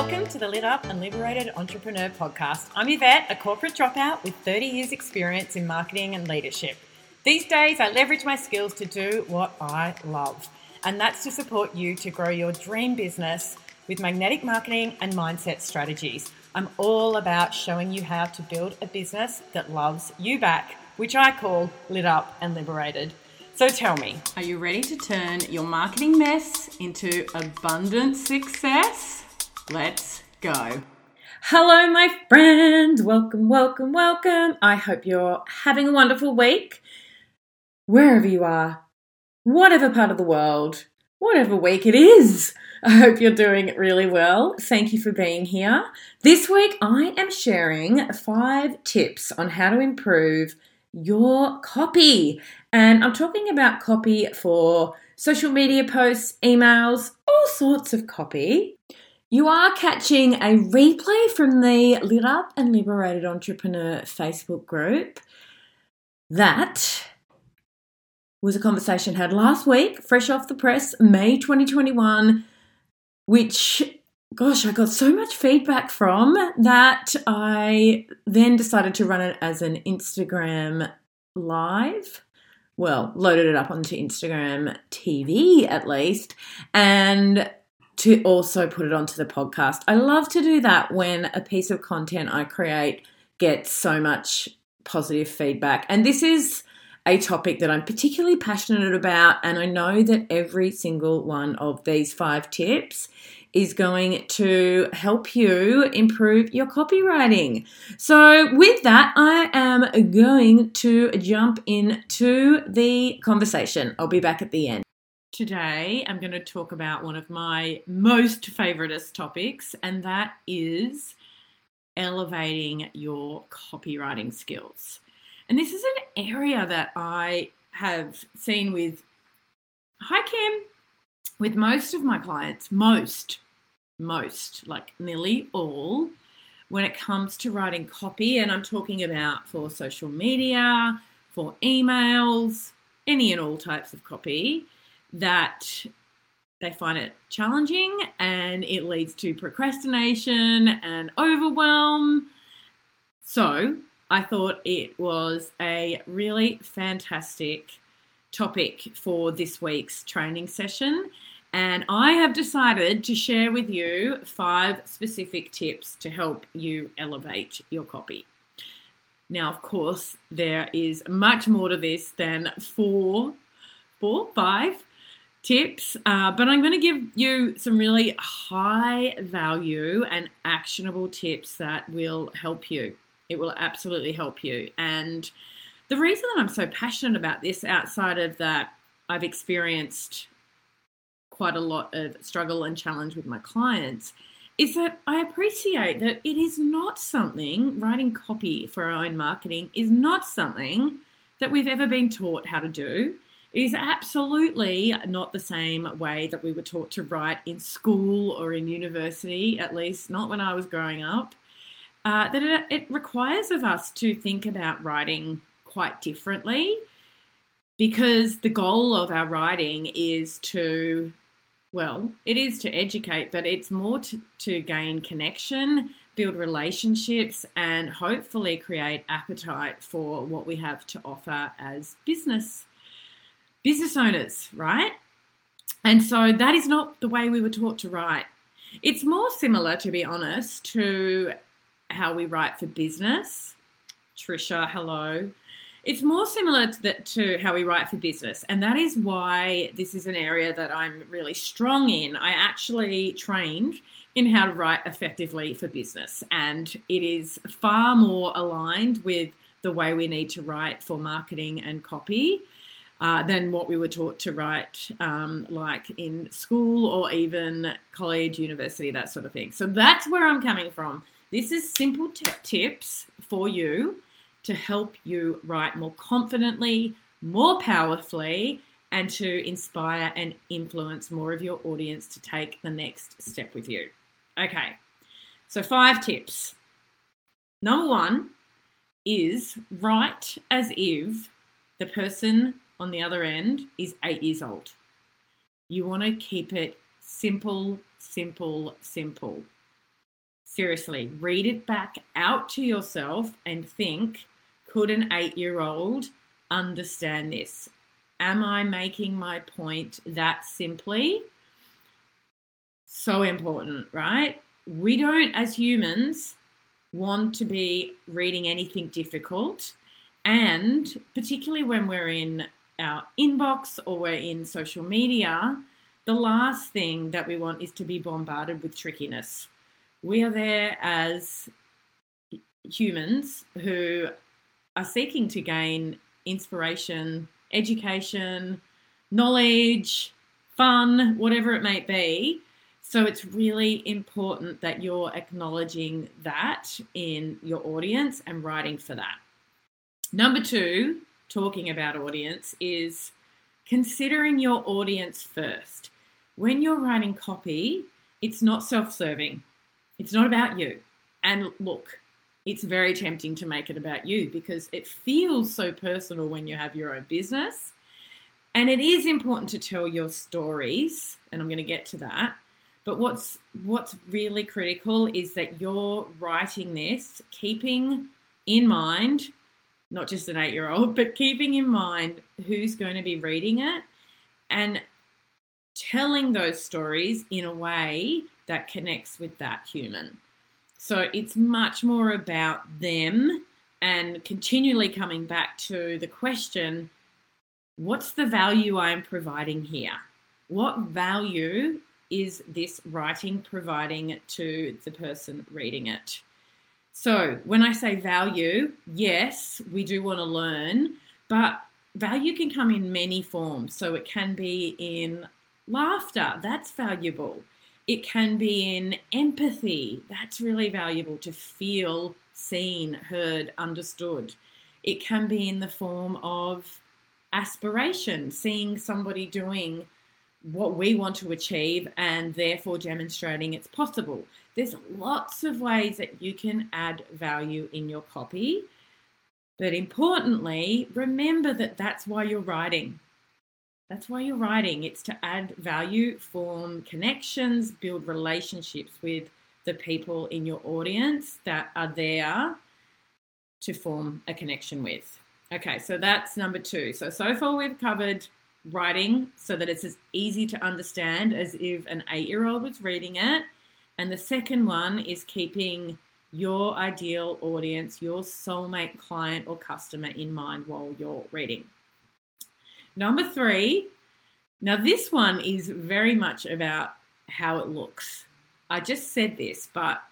Welcome to the Lit Up and Liberated Entrepreneur podcast. I'm Yvette, a corporate dropout with 30 years' experience in marketing and leadership. These days, I leverage my skills to do what I love, and that's to support you to grow your dream business with magnetic marketing and mindset strategies. I'm all about showing you how to build a business that loves you back, which I call Lit Up and Liberated. So tell me, are you ready to turn your marketing mess into abundant success? Let's go. Hello, my friends. Welcome, welcome, welcome. I hope you're having a wonderful week wherever you are, whatever part of the world, whatever week it is. I hope you're doing really well. Thank you for being here. This week, I am sharing five tips on how to improve your copy. And I'm talking about copy for social media posts, emails, all sorts of copy. You are catching a replay from the Lit Up and Liberated Entrepreneur Facebook group. That was a conversation had last week, fresh off the press, May 2021, which gosh, I got so much feedback from that I then decided to run it as an Instagram live. Well, loaded it up onto Instagram TV at least, and to also put it onto the podcast. I love to do that when a piece of content I create gets so much positive feedback. And this is a topic that I'm particularly passionate about, and I know that every single one of these five tips is going to help you improve your copywriting. So, with that, I am going to jump into the conversation. I'll be back at the end. Today, I'm going to talk about one of my most favoritist topics, and that is elevating your copywriting skills. And this is an area that I have seen with Hi Kim, with most of my clients, most, most, like nearly all, when it comes to writing copy, and I'm talking about for social media, for emails, any and all types of copy, that they find it challenging and it leads to procrastination and overwhelm. So, I thought it was a really fantastic topic for this week's training session. And I have decided to share with you five specific tips to help you elevate your copy. Now, of course, there is much more to this than four, four, five tips, uh, but I'm going to give you some really high value and actionable tips that will help you. It will absolutely help you. And the reason that I'm so passionate about this, outside of that, I've experienced quite a lot of struggle and challenge with my clients, is that I appreciate that it is not something, writing copy for our own marketing is not something that we've ever been taught how to do is absolutely not the same way that we were taught to write in school or in university, at least not when I was growing up. Uh, that it, it requires of us to think about writing quite differently because the goal of our writing is to, well, it is to educate, but it's more to, to gain connection, build relationships, and hopefully create appetite for what we have to offer as business business owners, right? And so that is not the way we were taught to write. It's more similar, to be honest, to how we write for business. Trisha, hello. It's more similar to, the, to, how we write for business, and that is why this is an area that I'm really strong in. I actually trained in how to write effectively for business, and it is far more aligned with the way we need to write for marketing and copy uh, than what we were taught to write, um, like in school or even college, university, that sort of thing. So that's where I'm coming from. This is simple t- tips for you to help you write more confidently, more powerfully, and to inspire and influence more of your audience to take the next step with you. Okay, so five tips. Number one is write as if the person on the other end is eight years old. You want to keep it simple, simple, simple. Seriously, read it back out to yourself and think could an eight year old understand this? Am I making my point that simply? So important, right? We don't, as humans, want to be reading anything difficult. And particularly when we're in our inbox or we're in social media, the last thing that we want is to be bombarded with trickiness. We are there as humans who are seeking to gain inspiration, education, knowledge, fun, whatever it may be. So it's really important that you're acknowledging that in your audience and writing for that. Number two, talking about audience, is considering your audience first. When you're writing copy, it's not self serving, it's not about you. And look, it's very tempting to make it about you because it feels so personal when you have your own business. And it is important to tell your stories, and I'm going to get to that. But what's what's really critical is that you're writing this keeping in mind not just an 8-year-old, but keeping in mind who's going to be reading it and telling those stories in a way that connects with that human. So it's much more about them and continually coming back to the question what's the value I'm providing here? What value is this writing providing to the person reading it? So, when I say value, yes, we do want to learn, but value can come in many forms. So, it can be in laughter, that's valuable. It can be in empathy. That's really valuable to feel seen, heard, understood. It can be in the form of aspiration, seeing somebody doing what we want to achieve and therefore demonstrating it's possible. There's lots of ways that you can add value in your copy. But importantly, remember that that's why you're writing. That's why you're writing. It's to add value, form connections, build relationships with the people in your audience that are there to form a connection with. Okay, so that's number two. So, so far we've covered writing so that it's as easy to understand as if an eight year old was reading it. And the second one is keeping your ideal audience, your soulmate client or customer in mind while you're reading. Number three, now this one is very much about how it looks. I just said this, but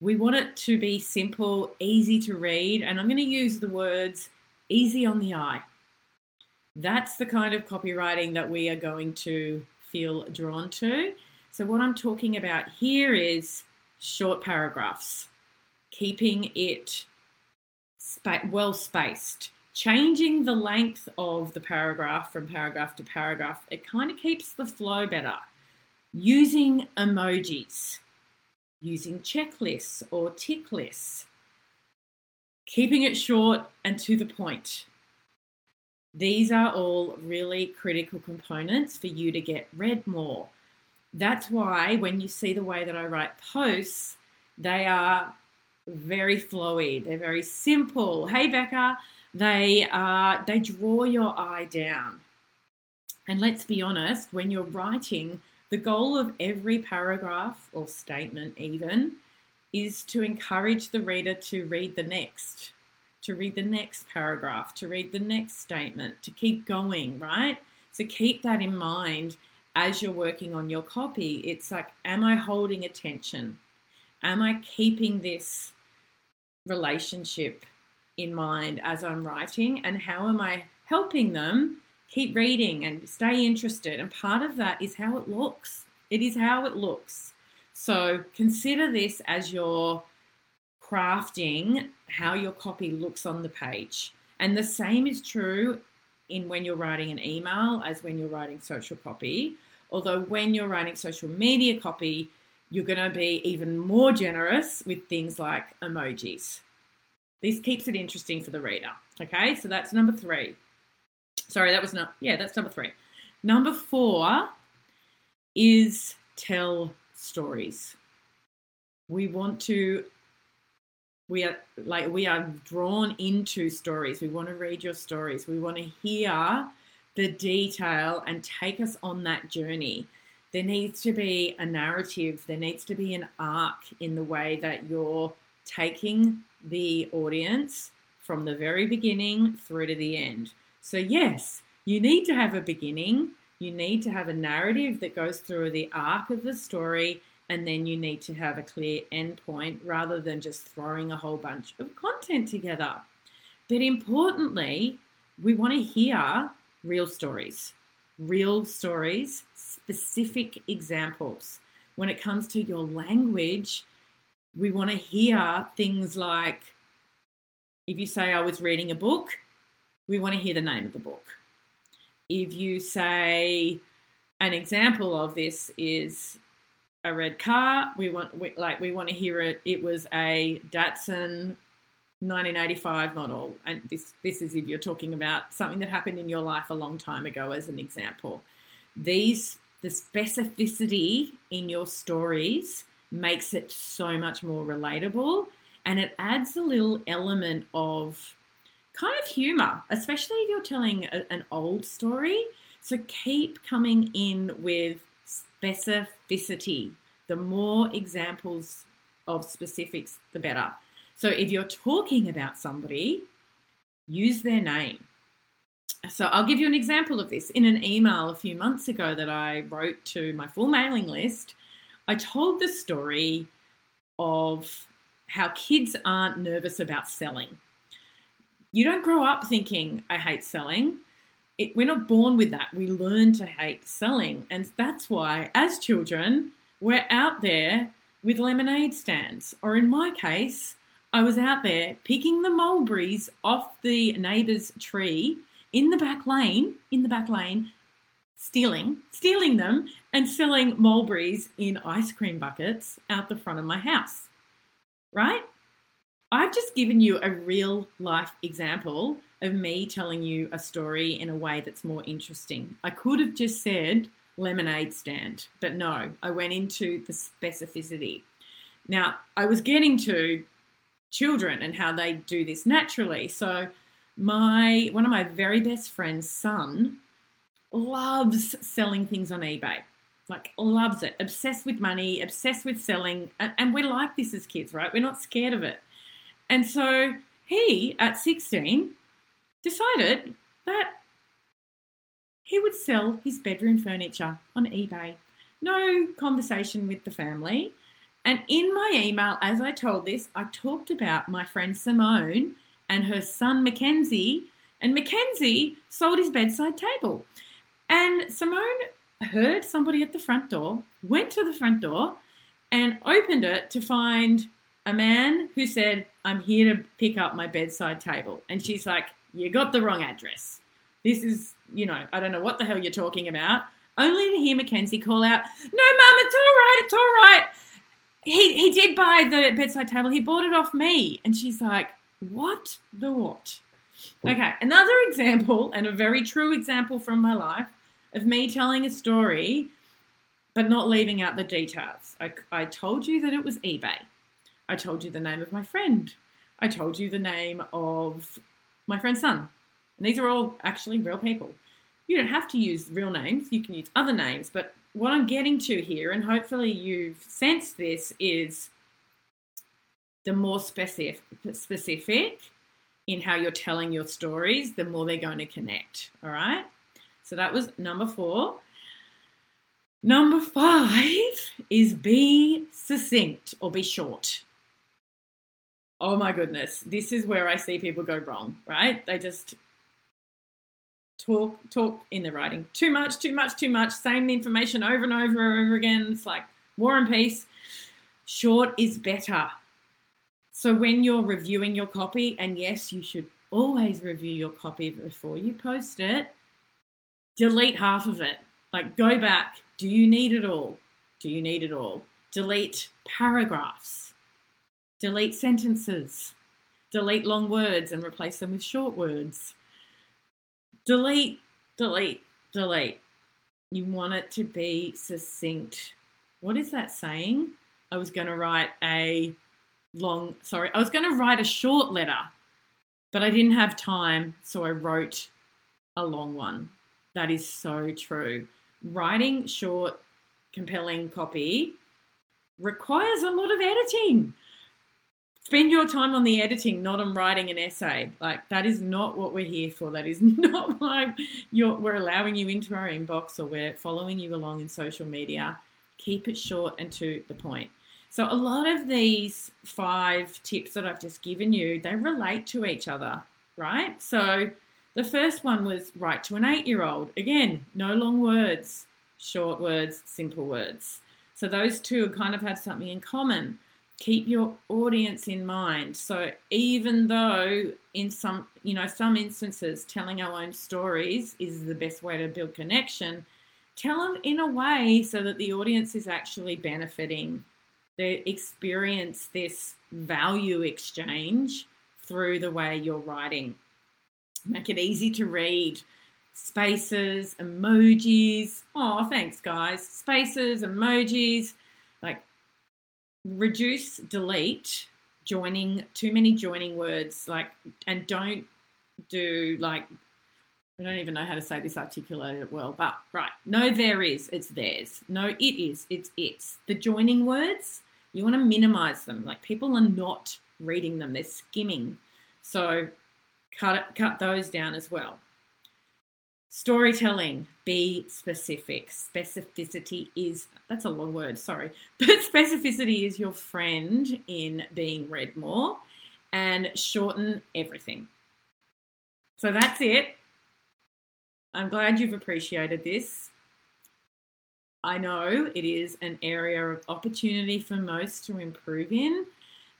we want it to be simple, easy to read, and I'm going to use the words easy on the eye. That's the kind of copywriting that we are going to feel drawn to. So, what I'm talking about here is short paragraphs, keeping it well spaced, changing the length of the paragraph from paragraph to paragraph, it kind of keeps the flow better. Using emojis, using checklists or tick lists, keeping it short and to the point. These are all really critical components for you to get read more. That's why when you see the way that I write posts, they are very flowy, they're very simple. Hey, Becca, they are they draw your eye down. And let's be honest, when you're writing, the goal of every paragraph or statement even is to encourage the reader to read the next, to read the next paragraph, to read the next statement, to keep going, right? So keep that in mind as you're working on your copy. It's like, am I holding attention? Am I keeping this relationship in mind as I'm writing and how am I helping them keep reading and stay interested? And part of that is how it looks. It is how it looks. So consider this as you're crafting how your copy looks on the page. And the same is true in when you're writing an email as when you're writing social copy. Although when you're writing social media copy, you're going to be even more generous with things like emojis. This keeps it interesting for the reader. Okay, so that's number three. Sorry, that was not, yeah, that's number three. Number four is tell stories. we want to we are like we are drawn into stories. We want to read your stories. We want to hear the detail and take us on that journey. There needs to be a narrative. There needs to be an arc in the way that you're taking the audience from the very beginning through to the end. So yes you need to have a beginning. You need to have a narrative that goes through the arc of the story and then you need to have a clear endpoint rather than just throwing a whole bunch of content together. But importantly, we want to hear real stories, real stories, specific examples. When it comes to your language, we want to hear things like if you say, I was reading a book, we want to hear the name of the book. If you say, an example of this is a red car. We want we, like we want to hear it. It was a Datsun 1985 model, and this this is if you're talking about something that happened in your life a long time ago, as an example. These the specificity in your stories makes it so much more relatable, and it adds a little element of kind of humor, especially if you're telling a, an old story. So keep coming in with specificity. The more examples of specifics, the better. So if you're talking about somebody, use their name. So I'll give you an example of this. In an email a few months ago that I wrote to my full mailing list, I told the story of how kids aren't nervous about selling. You don't grow up thinking, I hate selling it, we're not born with that. We learn to hate selling. And that's why, as children, we're out there with lemonade stands. Or in my case, I was out there picking the mulberries off the neighbour's tree in the back lane, in the back lane, stealing, stealing them and selling mulberries in ice cream buckets out the front of my house. Right? I've just given you a real life example of me telling you a story in a way that's more interesting. I could have just said lemonade stand, but no, I went into the specificity. Now, I was getting to children and how they do this naturally. So, my one of my very best friends' son loves selling things on eBay. Like loves it, obsessed with money, obsessed with selling, and, we're like this as kids, right? We're not scared of it. And so he, at 16, decided that he would sell his bedroom furniture on eBay. No conversation with the family. And in my email, as I told this, I talked about my friend Simone and her son Mackenzie. And Mackenzie sold his bedside table. And Simone heard somebody at the front door, went to the front door, and opened it to find a man who said, I'm here to pick up my bedside table. And she's like, you got the wrong address. This is, you know, I don't know what the hell you're talking about. Only to hear Mackenzie call out, No, Mum, it's all right, it's all right. He, he did buy the bedside table. He bought it off me. And she's like, What the what? Okay, another example, and a very true example from my life, of me telling a story but not leaving out the details. I, I told you that it was eBay. I told you the name of my friend. I told you the name of my friend's son. And these are all actually real people. You don't have to use real names, you can use other names. But what I'm getting to here, and hopefully you've sensed this, is the more specific, specific in how you're telling your stories, the more they're going to connect. All right. So that was number four. Number five is be succinct or be short oh my goodness, this is where I see people go wrong, right? They just talk, talk in the writing too much, too much, too much, same information over and over and over again. It's like war and peace. Short is better. So when you're reviewing your copy, and yes, you should always review your copy before you post it, delete half of it. Like go back. Do you need it all? Do you need it all? Delete paragraphs delete sentences, delete long words and replace them with short words. Delete, delete, delete. You want it to be succinct. What is that saying? I was going to write a long, sorry, I was going to write a short letter, but I didn't have time, so I wrote a long one. That is so true. Writing short, compelling copy requires a lot of editing. Spend your time on the editing, not on writing an essay. Like that is not what we're here for. That is not why we're allowing you into our inbox or we're following you along in social media. Keep it short and to the point. So a lot of these five tips that I've just given you, they relate to each other, right? So the first one was write to an eight-year-old. Again, no long words, short words, simple words. So those two kind of have something in common. Keep your audience in mind. So even though in some, you know, some instances telling our own stories is the best way to build connection, tell them in a way so that the audience is actually benefiting. They experience this value exchange through the way you're writing. Make it easy to read spaces, emojis. Oh, thanks, guys. Spaces, emojis, like reduce, delete, joining too many joining words, like, and don't do like. I don't even know how to say this articulated well, but right. No, there is. It's theirs. No, it is. It's its. The joining words, you want to minimize them. Like people are not reading them, they're skimming. So cut cut those down as well. Storytelling, be specific. Specificity is, that's a long word, sorry, but specificity is your friend in being read more and shorten everything. So that's it. I'm glad you've appreciated this. I know it is an area of opportunity for most to improve in.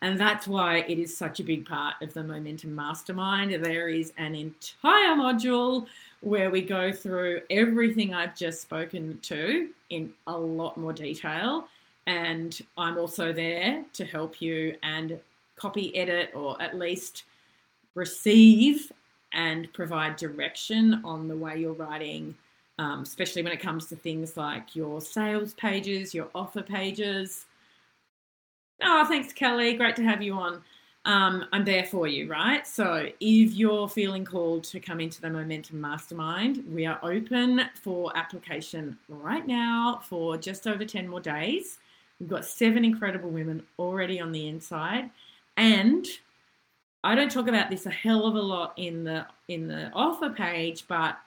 And that's why it is such a big part of the Momentum Mastermind. There is an entire module where we go through everything I've just spoken to in a lot more detail. And I'm also there to help you and copy edit or at least receive and provide direction on the way you're writing, um, especially when it comes to things like your sales pages, your offer pages. Oh, thanks, Kelly. Great to have you on um, I'm there for you, right? So if you're feeling called to come into the Momentum Mastermind, we are open for application right now for just over 10 more days. We've got seven incredible women already on the inside. And I don't talk about this a hell of a lot in the in the offer page, but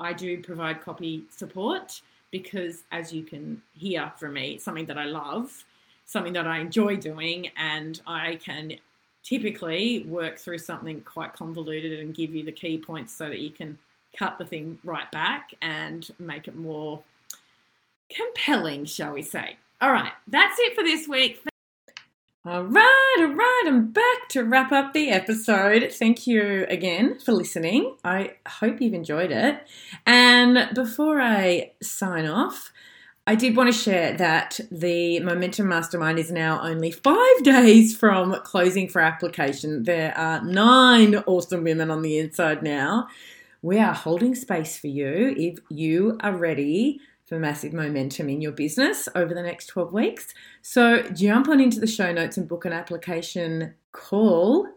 I do provide copy support because as you can hear from me, it's something that I love something that I enjoy doing, and I can typically work through something quite convoluted and give you the key points so that you can cut the thing right back and make it more compelling, shall we say. All right, that's it for this week. All right, all right, I'm back to wrap up the episode. Thank you again for listening. I hope you've enjoyed it. And before I sign off, I did want to share that the Momentum Mastermind is now only five days from closing for application. There are nine awesome women on the inside now. We are holding space for you if you are ready for massive momentum in your business over the next 12 weeks. So jump on into the show notes and book an application call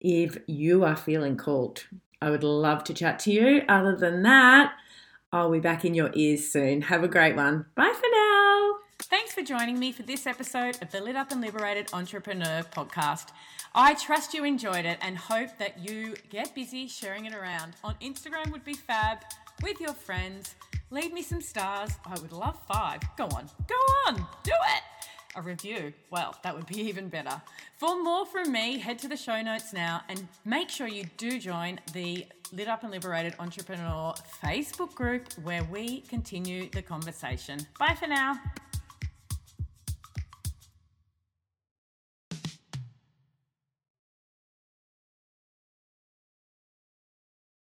if you are feeling called. I would love to chat to you. Other than that, I'll be back in your ears soon. Have a great one. Bye for now. Thanks for joining me for this episode of the Lit Up and Liberated Entrepreneur podcast. I trust you enjoyed it and hope that you get busy sharing it around. On Instagram would be fab with your friends. Leave me some stars. I would love five. Go on, go on, do it a review. Well, that would be even better. For more from me, head to the show notes now and make sure you do join the Lit Up and Liberated Entrepreneur Facebook group where we continue the conversation. Bye for now.